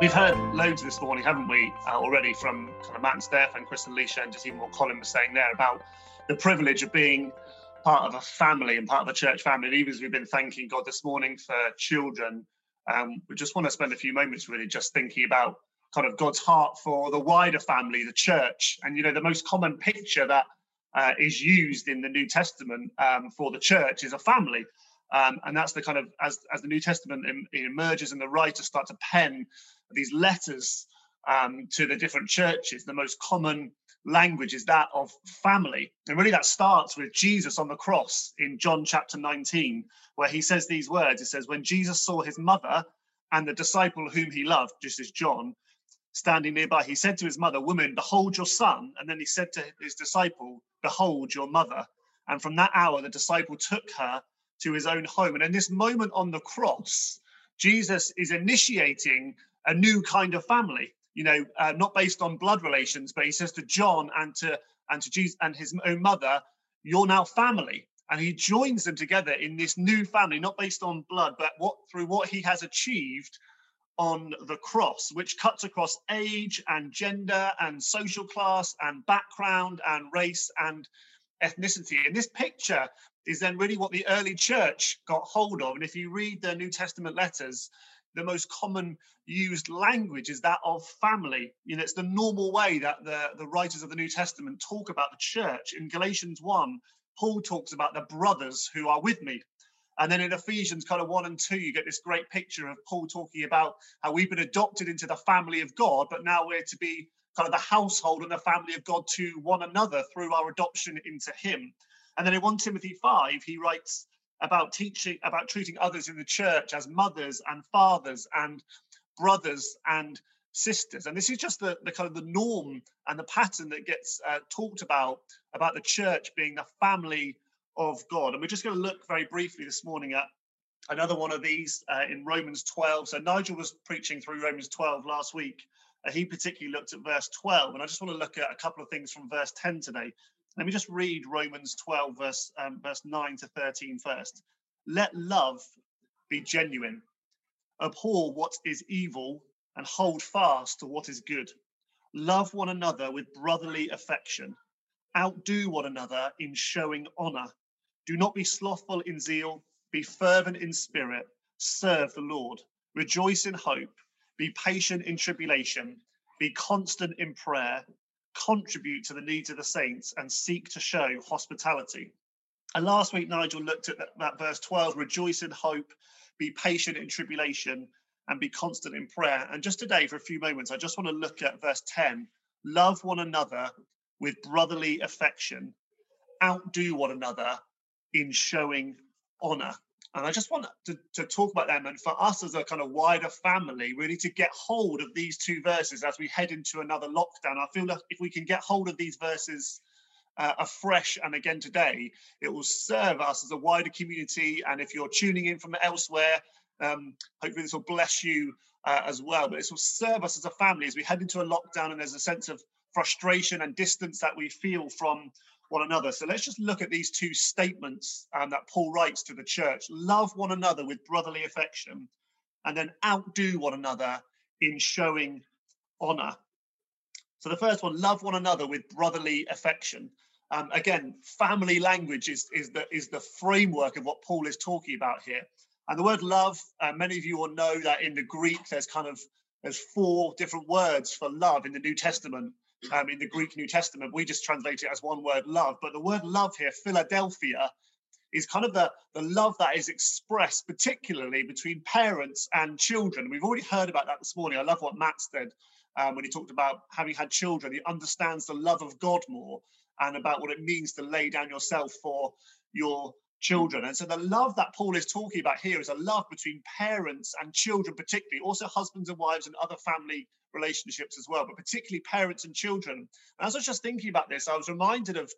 We've heard loads this morning, haven't we, uh, already from kind of Matt and Steph and Chris and Alicia, and just even what Colin was saying there about the privilege of being part of a family and part of a church family. And even as we've been thanking God this morning for children, um, we just want to spend a few moments really just thinking about kind of God's heart for the wider family, the church. And, you know, the most common picture that uh, is used in the New Testament um, for the church is a family. Um, and that's the kind of, as, as the New Testament em- emerges and the writers start to pen these letters um, to the different churches, the most common language is that of family. And really, that starts with Jesus on the cross in John chapter 19, where he says these words. It says, When Jesus saw his mother and the disciple whom he loved, just as John, standing nearby, he said to his mother, Woman, behold your son. And then he said to his disciple, Behold your mother. And from that hour, the disciple took her to his own home. And in this moment on the cross, Jesus is initiating a new kind of family you know, uh, not based on blood relations, but he says to John and to and to Jesus and his own mother, "You're now family." And he joins them together in this new family, not based on blood, but what through what he has achieved on the cross, which cuts across age and gender and social class and background and race and ethnicity. And this picture is then really what the early church got hold of. And if you read the New Testament letters, the most common used language is that of family. You know, it's the normal way that the, the writers of the New Testament talk about the church. In Galatians 1, Paul talks about the brothers who are with me. And then in Ephesians kind of 1 and 2, you get this great picture of Paul talking about how we've been adopted into the family of God, but now we're to be kind of the household and the family of God to one another through our adoption into Him. And then in 1 Timothy 5, he writes, about teaching about treating others in the church as mothers and fathers and brothers and sisters. And this is just the, the kind of the norm and the pattern that gets uh, talked about about the church being the family of god. And we're just going to look very briefly this morning at another one of these uh, in romans 12 so nigel was preaching through romans 12 last week. Uh, he particularly looked at verse 12 and i just want to look at a couple of things from verse 10 today let me just read Romans 12, verse, um, verse 9 to 13 first. Let love be genuine. Abhor what is evil and hold fast to what is good. Love one another with brotherly affection. Outdo one another in showing honor. Do not be slothful in zeal. Be fervent in spirit. Serve the Lord. Rejoice in hope. Be patient in tribulation. Be constant in prayer contribute to the needs of the saints and seek to show hospitality. And last week, Nigel looked at that, that, verse 12 rejoice in hope, be patient in tribulation, and be constant in prayer. And just today, for a few moments, I just want to look at verse 10 love one another with brotherly affection, outdo one another in showing honor. And I just want to, to talk about them and for us as a kind of wider family, really to get hold of these two verses as we head into another lockdown. I feel like if we can get hold of these verses uh, afresh and again today, it will serve us as a wider community. And if you're tuning in from elsewhere, um, hopefully this will bless you uh, as well. But this will serve us as a family as we head into a lockdown and there's a sense of frustration and distance that we feel from one another. So let's just look at these two statements um, that Paul writes to the church love one another with brotherly affection, and then outdo one another in showing honor. So the first one, love one another with brotherly affection. Um, again, family language is, is, the, is the framework of what Paul is talking about here. And the word love, uh, many of you will know that in the Greek, there's kind of there's four different words for love in the New Testament um, in the Greek New Testament. We just translate it as one word, love. But the word love here, Philadelphia, is kind of the, the love that is expressed, particularly between parents and children. We've already heard about that this morning. I love what Matt said um, when he talked about having had children. He understands the love of God more and about what it means to lay down yourself for your children. And so the love that Paul is talking about here is a love between parents and children, particularly, also husbands and wives and other family relationships as well, but particularly parents and children. And as I was just thinking about this, I was reminded of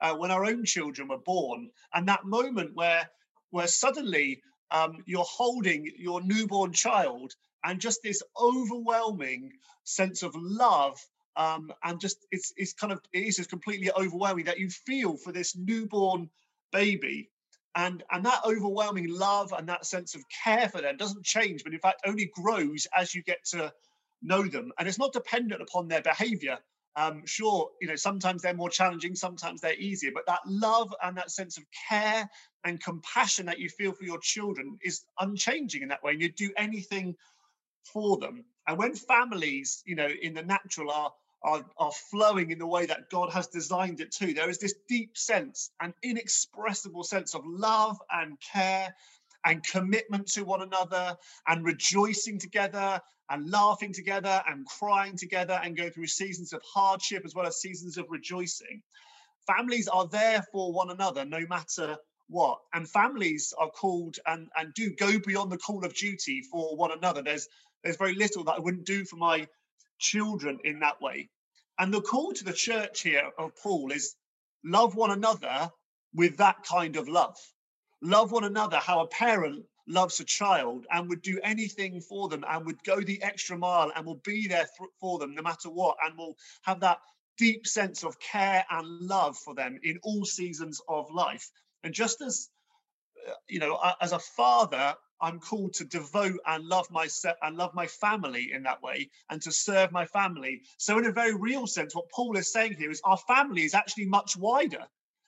uh, when our own children were born and that moment where where suddenly um, you're holding your newborn child and just this overwhelming sense of love um, and just it's it's kind of it is just completely overwhelming that you feel for this newborn baby and and that overwhelming love and that sense of care for them doesn't change but in fact only grows as you get to know them. And it's not dependent upon their behavior. Um, sure, you know, sometimes they're more challenging, sometimes they're easier, but that love and that sense of care and compassion that you feel for your children is unchanging in that way. And you do anything for them. And when families, you know, in the natural are are, are flowing in the way that God has designed it to, there is this deep sense, an inexpressible sense of love and care and commitment to one another and rejoicing together and laughing together and crying together and go through seasons of hardship as well as seasons of rejoicing. Families are there for one another no matter what. And families are called and, and do go beyond the call of duty for one another. There's there's very little that I wouldn't do for my children in that way. And the call to the church here of Paul is love one another with that kind of love. Love one another how a parent loves a child and would do anything for them and would go the extra mile and will be there for them no matter what and will have that deep sense of care and love for them in all seasons of life. And just as uh, you know, as a father, I'm called to devote and love myself and love my family in that way and to serve my family. So, in a very real sense, what Paul is saying here is our family is actually much wider.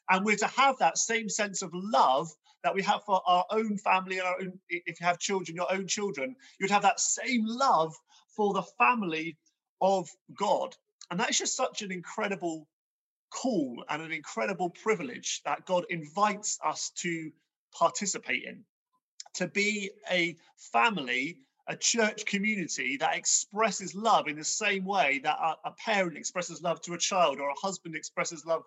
And we're to have that same sense of love that we have for our own family and our own, if you have children, your own children, you'd have that same love for the family of God. And that's just such an incredible call and an incredible privilege that God invites us to participate in. To be a family, a church community that expresses love in the same way that a, a parent expresses love to a child or a husband expresses love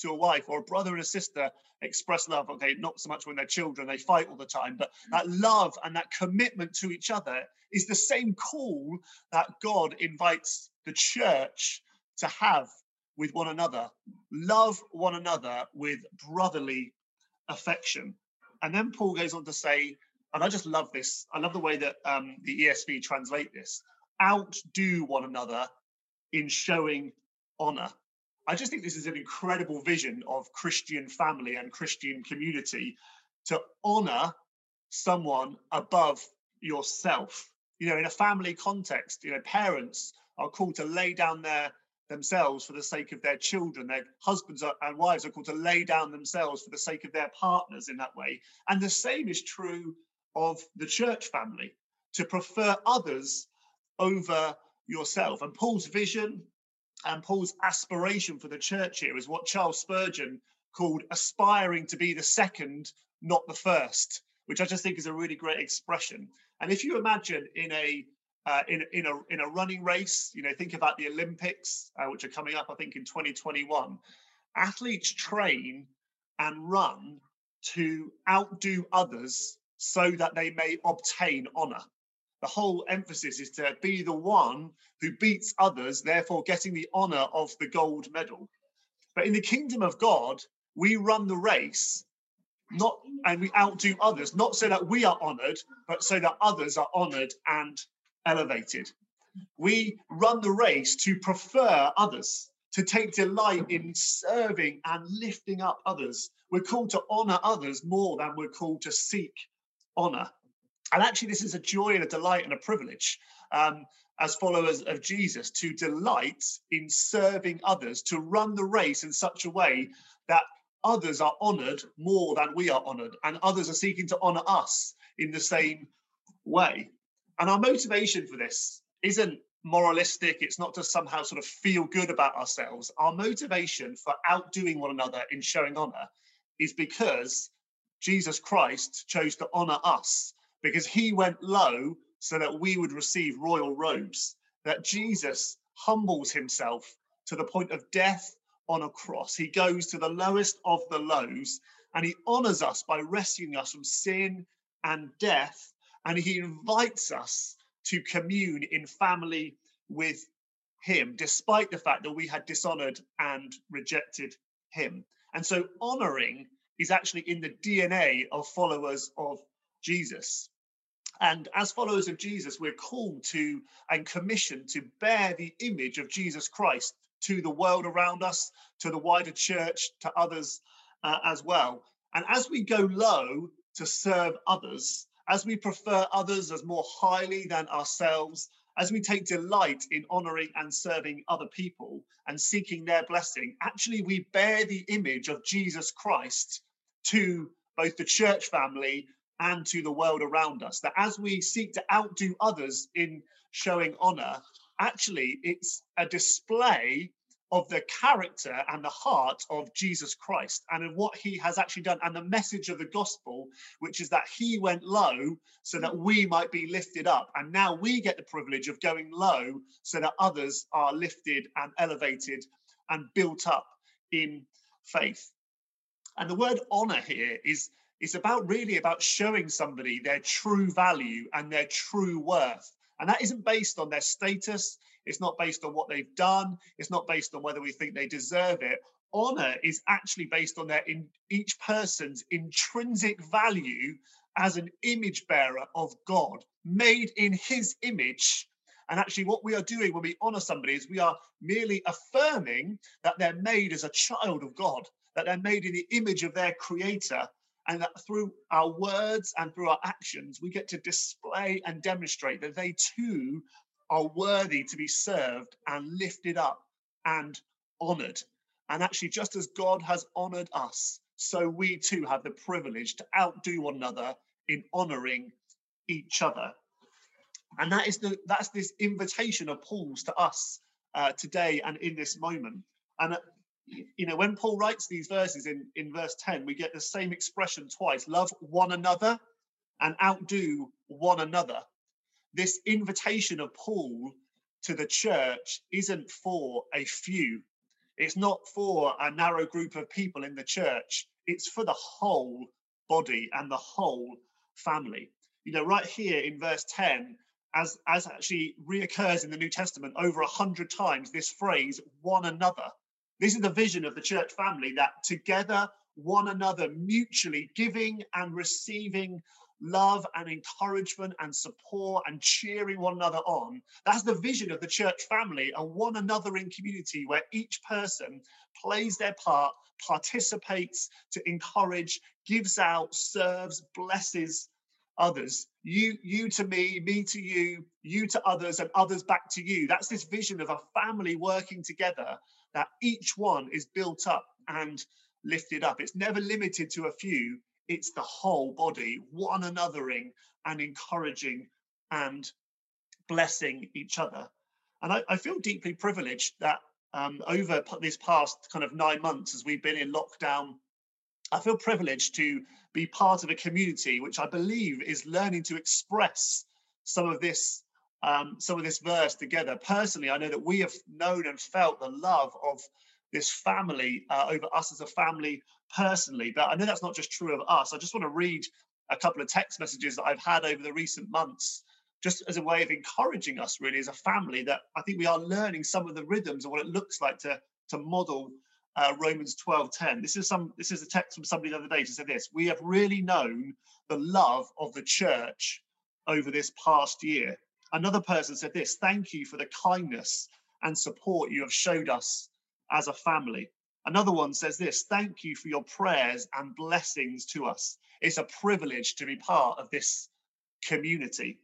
to a wife or a brother and a sister express love. Okay, not so much when they're children, they fight all the time, but that love and that commitment to each other is the same call that God invites the church to have with one another. Love one another with brotherly affection. And then Paul goes on to say, and I just love this. I love the way that um, the ESV translate this. Outdo one another in showing honor. I just think this is an incredible vision of Christian family and Christian community to honor someone above yourself. You know, in a family context, you know, parents are called to lay down their themselves for the sake of their children. Their husbands and wives are called to lay down themselves for the sake of their partners in that way. And the same is true of the church family to prefer others over yourself. And Paul's vision and Paul's aspiration for the church here is what Charles Spurgeon called aspiring to be the second, not the first, which I just think is a really great expression. And if you imagine in a uh, in in a in a running race, you know, think about the Olympics, uh, which are coming up, I think, in 2021. Athletes train and run to outdo others so that they may obtain honor the whole emphasis is to be the one who beats others, therefore getting the honor of the gold medal. But in the kingdom of God, we run the race not and we outdo others, not so that we are honored, but so that others are honored and elevated. We run the race to prefer others, to take delight in serving and lifting up others. We're called to honor others more than we're called to seek honor. And actually, this is a joy and a delight and a privilege um, as followers of Jesus to delight in serving others, to run the race in such a way that others are honored more than we are honored, and others are seeking to honor us in the same way. And our motivation for this isn't moralistic, it's not to somehow sort of feel good about ourselves. Our motivation for outdoing one another in showing honor is because Jesus Christ chose to honor us because he went low so that we would receive royal robes. That Jesus humbles himself to the point of death on a cross. He goes to the lowest of the lows and he honors us by rescuing us from sin and death. And he invites us to commune in family with him, despite the fact that we had dishonored and rejected him. And so, honoring is actually in the DNA of followers of Jesus. And as followers of Jesus, we're called to and commissioned to bear the image of Jesus Christ to the world around us, to the wider church, to others uh, as well. And as we go low to serve others, as we prefer others as more highly than ourselves, as we take delight in honoring and serving other people and seeking their blessing, actually we bear the image of Jesus Christ to both the church family and to the world around us. That as we seek to outdo others in showing honor, actually it's a display of the character and the heart of Jesus Christ and of what he has actually done, and the message of the gospel, which is that he went low so that we might be lifted up. And now we get the privilege of going low so that others are lifted and elevated and built up in faith. And the word honor here is, is about really about showing somebody their true value and their true worth. And that isn't based on their status, it's not based on what they've done. It's not based on whether we think they deserve it. Honor is actually based on their in each person's intrinsic value as an image bearer of God, made in his image. And actually, what we are doing when we honor somebody is we are merely affirming that they're made as a child of God, that they're made in the image of their creator, and that through our words and through our actions, we get to display and demonstrate that they too are worthy to be served and lifted up and honored. And actually, just as God has honored us, so we too have the privilege to outdo one another in honoring each other. And that is the that's this invitation of Paul's to us uh, today and in this moment. And you know, when Paul writes these verses in in verse 10, we get the same expression twice: love one another and outdo one another this invitation of Paul to the church isn't for a few. It's not for a narrow group of people in the church. It's for the whole body and the whole family. You know, right here in verse 10, as, as actually reoccurs in the New Testament over a hundred times, this phrase, one another. This is the vision of the church family that together, one another, mutually giving and receiving love and encouragement and support and cheering one another on. That's the vision of the church family and one another in community where each person plays their part, participates to encourage, gives out, serves, blesses others. You, you to me, me to you, you to others, and others back to you. That's this vision of a family working together that each one is built up and lifted up. It's never limited to a few, it's the whole body, one anothering and encouraging and blessing each other. And I, I feel deeply privileged that um, over this past kind of nine months, as we've been in lockdown, I feel privileged to be part of a community which I believe is learning to express some of this um, some of this verse together. Personally, I know that we have known and felt the love of this family uh, over us as a family personally. But I know that's not just true of us. I just want to read a couple of text messages that I've had over the recent months, just as a way of encouraging us, really, as a family, that I think we are learning some of the rhythms of what it looks like to, to model uh, Romans 12:10. This is some this is a text from somebody the other day to say this. We have really known the love of the church over this past year. Another person said this, thank you for the kindness and support you have showed us as a family. Another one says this Thank you for your prayers and blessings to us. It's a privilege to be part of this community.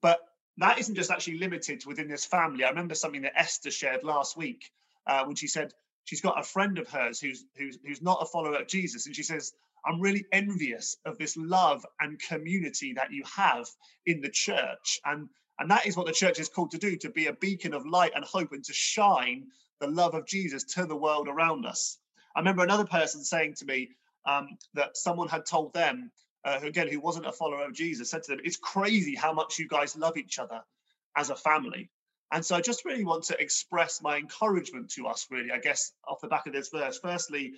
But that isn't just actually limited within this family. I remember something that Esther shared last week uh, when she said she's got a friend of hers who's, who's, who's not a follower of Jesus. And she says, I'm really envious of this love and community that you have in the church. And, and that is what the church is called to do to be a beacon of light and hope and to shine the love of Jesus to the world around us. I remember another person saying to me um, that someone had told them, uh, again, who wasn't a follower of Jesus, said to them, It's crazy how much you guys love each other as a family. And so I just really want to express my encouragement to us, really, I guess, off the back of this verse. Firstly,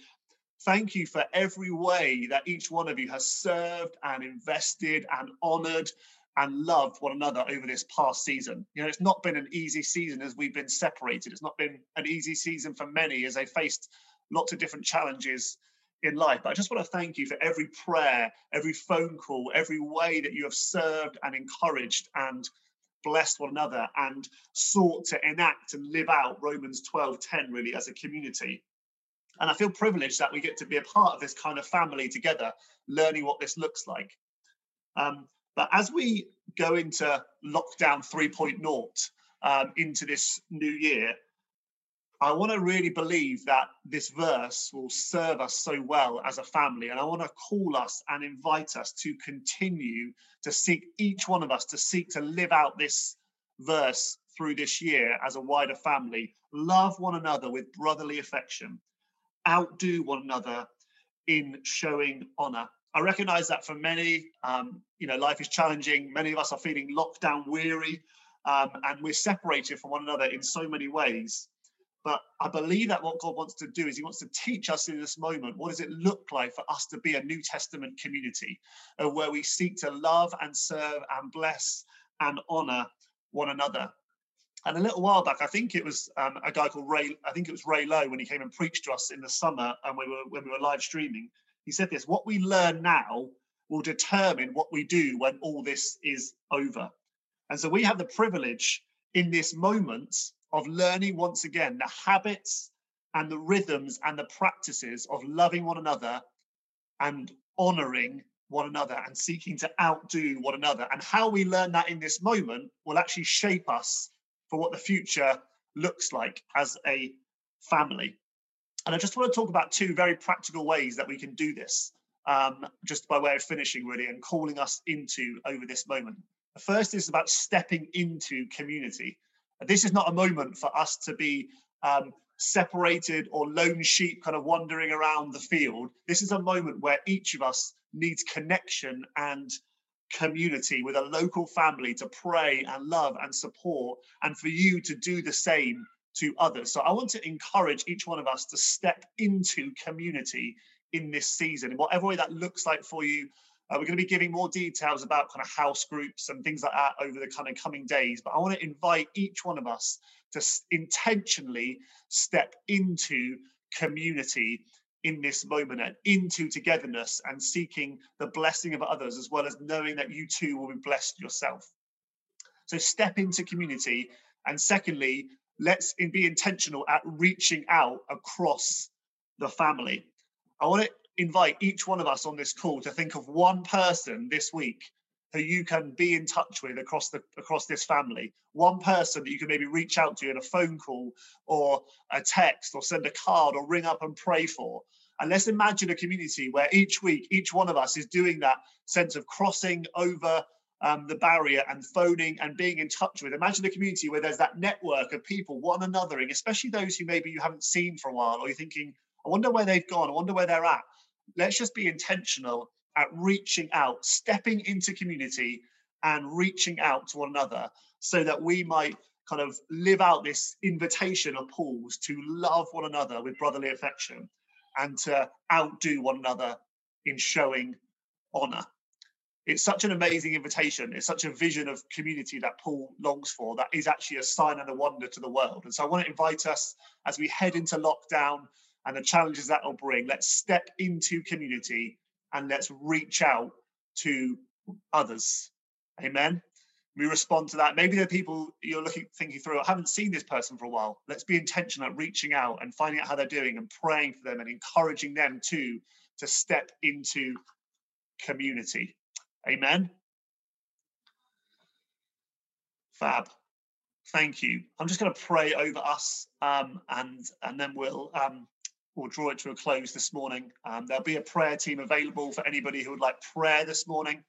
thank you for every way that each one of you has served and invested and honored and loved one another over this past season. You know, it's not been an easy season as we've been separated. It's not been an easy season for many as they faced lots of different challenges in life. But I just want to thank you for every prayer, every phone call, every way that you have served and encouraged and blessed one another and sought to enact and live out Romans 12 10 really as a community. And I feel privileged that we get to be a part of this kind of family together, learning what this looks like. Um, But as we go into lockdown 3.0 um, into this new year, I want to really believe that this verse will serve us so well as a family. And I want to call us and invite us to continue to seek, each one of us to seek to live out this verse through this year as a wider family. Love one another with brotherly affection, outdo one another in showing honor. I recognize that for many, um, you know, life is challenging. Many of us are feeling lockdown weary, um, and we're separated from one another in so many ways. But I believe that what God wants to do is He wants to teach us in this moment what does it look like for us to be a New Testament community uh, where we seek to love and serve and bless and honor one another. And a little while back, I think it was um, a guy called Ray. I think it was Ray Lowe when he came and preached to us in the summer, and we were when we were live streaming. He said this: "What we learn now will determine what we do when all this is over." And so we have the privilege in this moment of learning once again the habits and the rhythms and the practices of loving one another and honoring one another and seeking to outdo one another. And how we learn that in this moment will actually shape us for what the future looks like as a family. And I just want to talk about two very practical ways that we can do this, um, just by way of finishing, really, and calling us into over this moment. The first is about stepping into community. This is not a moment for us to be um, separated or lone sheep kind of wandering around the field. This is a moment where each of us needs connection and community with a local family to pray and love and support, and for you to do the same to others. So I want to encourage each one of us to step into community in this season, in whatever way that looks like for you. Uh, we're going to be giving more details about kind of house groups and things like that over the kind of coming days. But I want to invite each one of us to intentionally step into community in this moment and into togetherness and seeking the blessing of others, as well as knowing that you too will be blessed yourself. So step into community. And secondly, let's be intentional at reaching out across the family. I want to invite each one of us on this call to think of one person this week who you can be in touch with across the across this family. One person that you can maybe reach out to in a phone call or a text or send a card or ring up and pray for. And let's imagine a community where each week each one of us is doing that sense of crossing over um, the barrier and phoning and being in touch with. Imagine a community where there's that network of people one anothering especially those who maybe you haven't seen for a while or you're thinking i wonder where they've gone. I wonder where they're at. Let's just be intentional at reaching out, stepping into community and reaching out to one another so that we might kind of live out this invitation of Paul's to love one another with brotherly affection and to outdo one another in showing honor. It's such an amazing invitation. It's such a vision of community that Paul longs for that is actually a sign and a wonder to the world. And so I want to invite us as we head into lockdown and the challenges that will bring. Let's step into community and let's reach out to others. Amen. We respond to that. Maybe there are people you're looking thinking through, I haven't seen this person for a while. Let's be intentional at reaching out and finding out how they're doing and praying for them and encouraging them too to step into community. Amen. Fab. Thank you. I'm just going to pray over us um, and and then we'll um, we'll draw it to a close this morning. Um, there'll be a prayer team available for anybody who would like prayer this morning.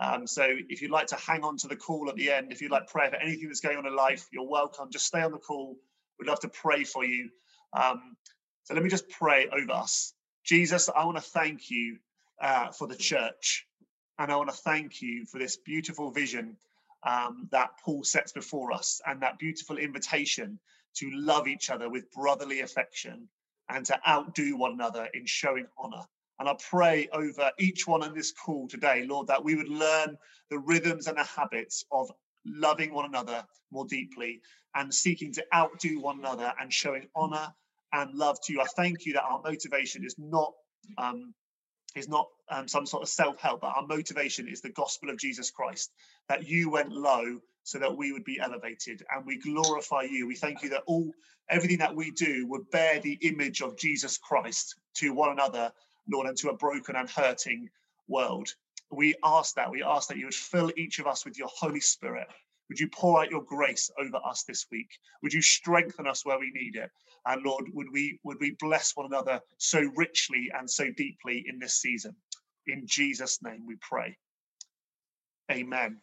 Um, so if you'd like to hang on to the call at the end, if you'd like prayer for anything that's going on in life, you're welcome. Just stay on the call. We'd love to pray for you. Um, so let me just pray over us. Jesus, I want to thank you uh, for the church. And I want to thank you for this beautiful vision um, that Paul sets before us and that beautiful invitation to love each other with brotherly affection and to outdo one another in showing honor. And I pray over each one on this call today, Lord, that we would learn the rhythms and the habits of loving one another more deeply and seeking to outdo one another and showing honor and love to you. I thank you that our motivation is not um, is not um, some sort of self-help, but our motivation is the gospel of Jesus Christ. That you went low so that we would be elevated and we glorify you. We thank you that all everything that we do would bear the image of Jesus Christ to one another, Lord, and to a broken and hurting world. We ask that. We ask that you would fill each of us with your Holy Spirit. Would you pour out your grace over us this week? Would you strengthen us where we need it? And Lord, would we would we bless one another so richly and so deeply in this season? In Jesus' name we pray. Amen.